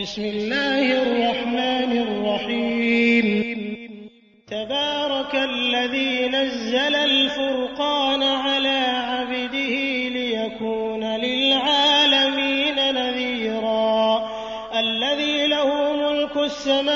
بسم الله الرحمن الرحيم. تبارك الذي نزل الفرقان على عبده ليكون للعالمين نذيرا. الذي له ملك السماوات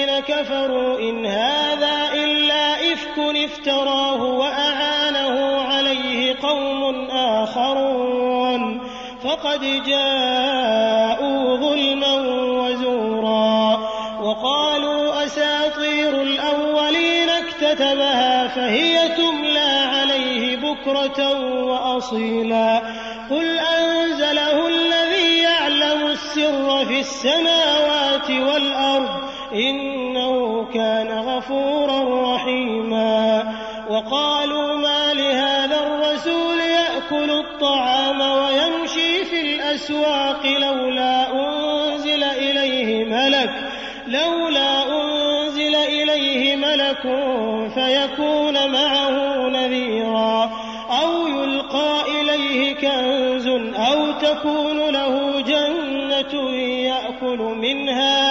كفروا إن هذا إلا إفك افتراه وأعانه عليه قوم آخرون فقد جاءوا ظلما وزورا وقالوا أساطير الأولين اكتتبها فهي تملى عليه بكرة وأصيلا قل أنزله الذي يعلم السر في السماوات والأرض إنه كان غفورا رحيما. وقالوا ما لهذا الرسول يأكل الطعام ويمشي في الأسواق لولا أنزل إليه ملك لولا أنزل إليه ملك فيكون معه نذيرا. أو يلقى إليه كنز أو تكون له جنة يأكل منها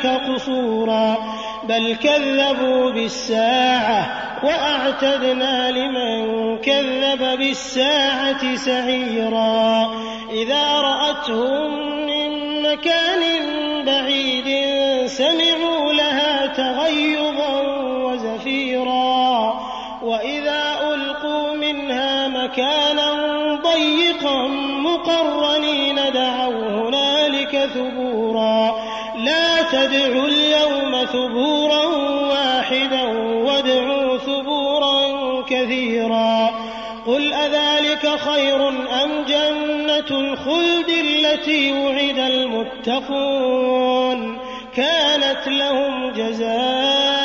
لك قصورا بل كذبوا بالساعة وأعتدنا لمن كذب بالساعة سعيرا. إذا رأتهم من مكان تدعوا اليوم ثبورا واحدا وادعوا ثبورا كثيرا قل أذلك خير أم جنة الخلد التي وعد المتقون كانت لهم جزاء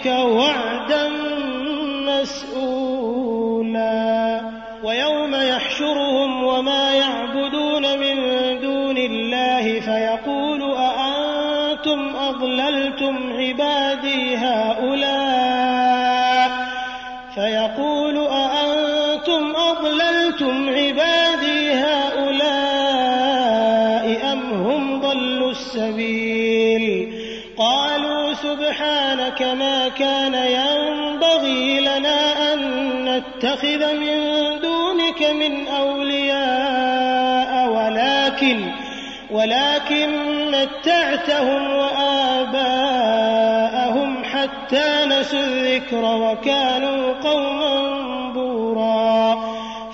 ربك وعدا مسؤولا ويوم يحشرهم وما يعبدون من دون الله فيقول أأنتم أضللتم عبادي هؤلاء فيقول أأنتم أضللتم عبادي هؤلاء أم هم ضلوا السبيل قالوا سبحانك ما كان ينبغي لنا أن نتخذ من دونك من أولياء ولكن ولكن متعتهم وآباءهم حتى نسوا الذكر وكانوا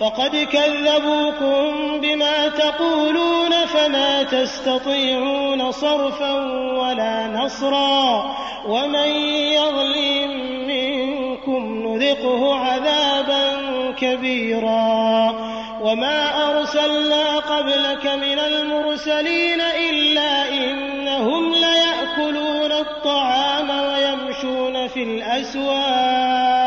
فقد كذبوكم بما تقولون فما تستطيعون صرفا ولا نصرا ومن يظلم منكم نذقه عذابا كبيرا وما أرسلنا قبلك من المرسلين إلا إنهم ليأكلون الطعام ويمشون في الأسواق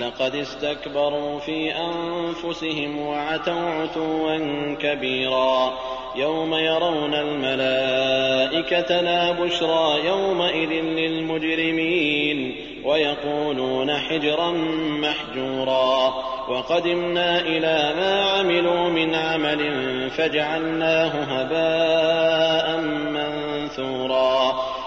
لقد استكبروا في أنفسهم وعتوا عتوا كبيرا يوم يرون الملائكة لا بشرى يومئذ للمجرمين ويقولون حجرا محجورا وقدمنا إلى ما عملوا من عمل فجعلناه هباء منثورا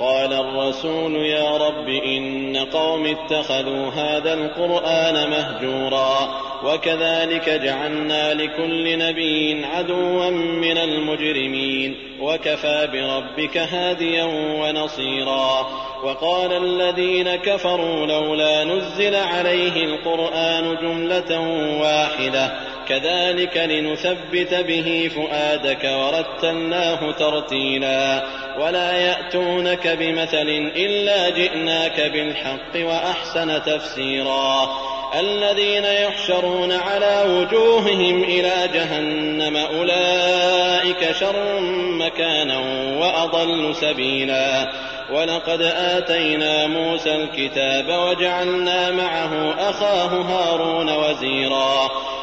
وقال الرسول يا رب إن قوم اتخذوا هذا القرآن مهجورا وكذلك جعلنا لكل نبي عدوا من المجرمين وكفى بربك هاديا ونصيرا وقال الذين كفروا لولا نزل عليه القرآن جملة واحدة كذلك لنثبت به فؤادك ورتلناه ترتيلا ولا يأتونك بمثل إلا جئناك بالحق وأحسن تفسيرا الذين يحشرون على وجوههم إلى جهنم أولئك شر مكانا وأضل سبيلا ولقد آتينا موسى الكتاب وجعلنا معه أخاه هارون وزيرا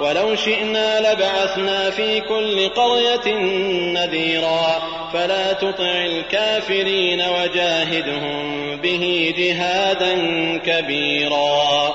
ولو شئنا لبعثنا في كل قرية نذيرا. فلا تطع الكافرين وجاهدهم به جهادا كبيرا.